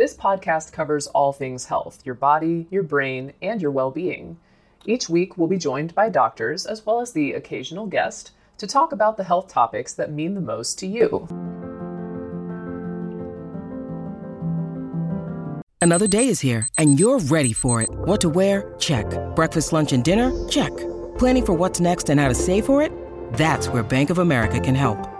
This podcast covers all things health your body, your brain, and your well being. Each week, we'll be joined by doctors as well as the occasional guest to talk about the health topics that mean the most to you. Another day is here, and you're ready for it. What to wear? Check. Breakfast, lunch, and dinner? Check. Planning for what's next and how to save for it? That's where Bank of America can help.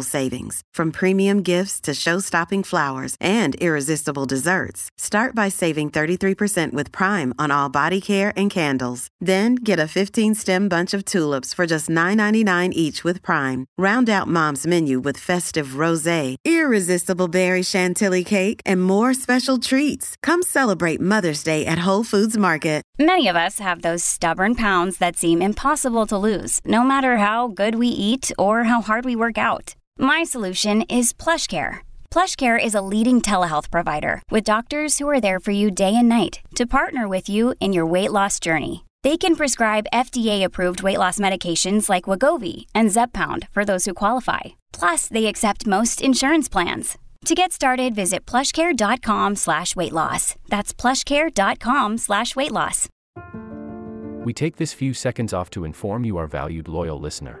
savings, from premium gifts to show-stopping flowers and irresistible desserts. Start by saving 33% with Prime on all body care and candles. Then get a 15-stem bunch of tulips for just $9.99 each with Prime. Round out Mom's menu with festive rosé, irresistible berry chantilly cake, and more special treats. Come celebrate Mother's Day at Whole Foods Market. Many of us have those stubborn pounds that seem impossible to lose, no matter how good we eat or how hard we work out. My solution is PlushCare. PlushCare is a leading telehealth provider with doctors who are there for you day and night to partner with you in your weight loss journey. They can prescribe FDA-approved weight loss medications like Wegovy and Zepbound for those who qualify. Plus, they accept most insurance plans. To get started, visit plushcare.com slash weight loss. That's plushcare.com slash weight loss. We take this few seconds off to inform you, our valued loyal listener,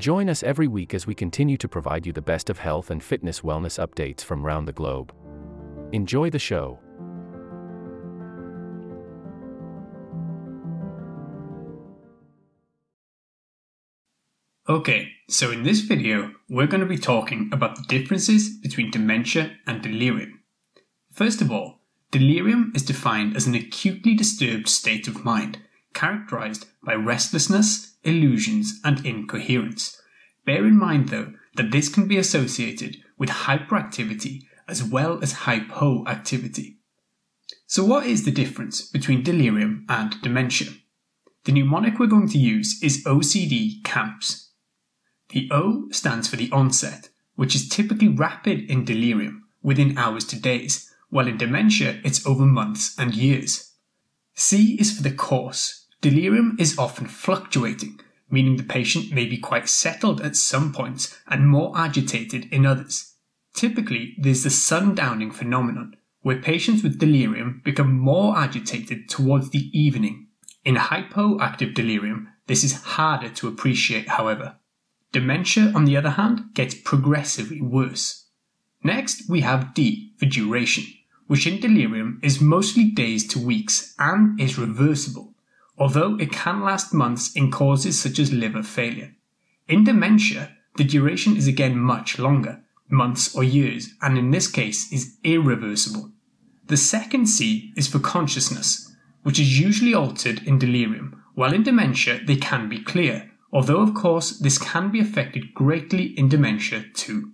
Join us every week as we continue to provide you the best of health and fitness wellness updates from around the globe. Enjoy the show. Okay, so in this video, we're going to be talking about the differences between dementia and delirium. First of all, delirium is defined as an acutely disturbed state of mind, characterized by restlessness, illusions, and incoherence. Bear in mind, though, that this can be associated with hyperactivity as well as hypoactivity. So, what is the difference between delirium and dementia? The mnemonic we're going to use is OCD CAMPS. The O stands for the onset, which is typically rapid in delirium, within hours to days, while in dementia it's over months and years. C is for the course. Delirium is often fluctuating, meaning the patient may be quite settled at some points and more agitated in others. Typically, there's the sundowning phenomenon, where patients with delirium become more agitated towards the evening. In hypoactive delirium, this is harder to appreciate, however. Dementia, on the other hand, gets progressively worse. Next, we have D for duration, which in delirium is mostly days to weeks and is reversible, although it can last months in causes such as liver failure. In dementia, the duration is again much longer, months or years, and in this case is irreversible. The second C is for consciousness, which is usually altered in delirium, while in dementia they can be clear, although of course this can be affected greatly in dementia too.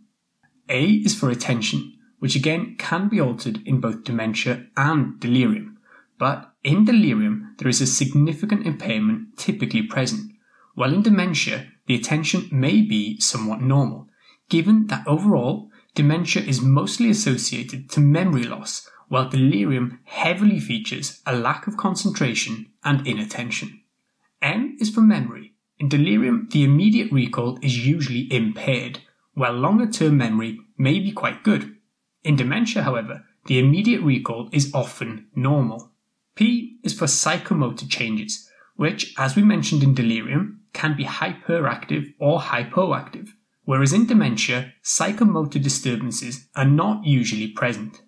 A is for attention, which again can be altered in both dementia and delirium, but in delirium there is a significant impairment typically present, while in dementia the attention may be somewhat normal, given that overall dementia is mostly associated to memory loss, while delirium heavily features a lack of concentration and inattention. M is for memory. In delirium, the immediate recall is usually impaired, while longer term memory may be quite good. In dementia, however, the immediate recall is often normal. P is for psychomotor changes, which, as we mentioned in delirium, can be hyperactive or hypoactive, whereas in dementia, psychomotor disturbances are not usually present.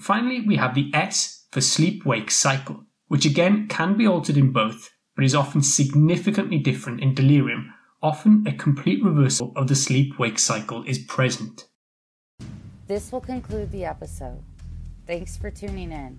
Finally, we have the S for sleep wake cycle, which again can be altered in both, but is often significantly different in delirium. Often, a complete reversal of the sleep wake cycle is present. This will conclude the episode. Thanks for tuning in.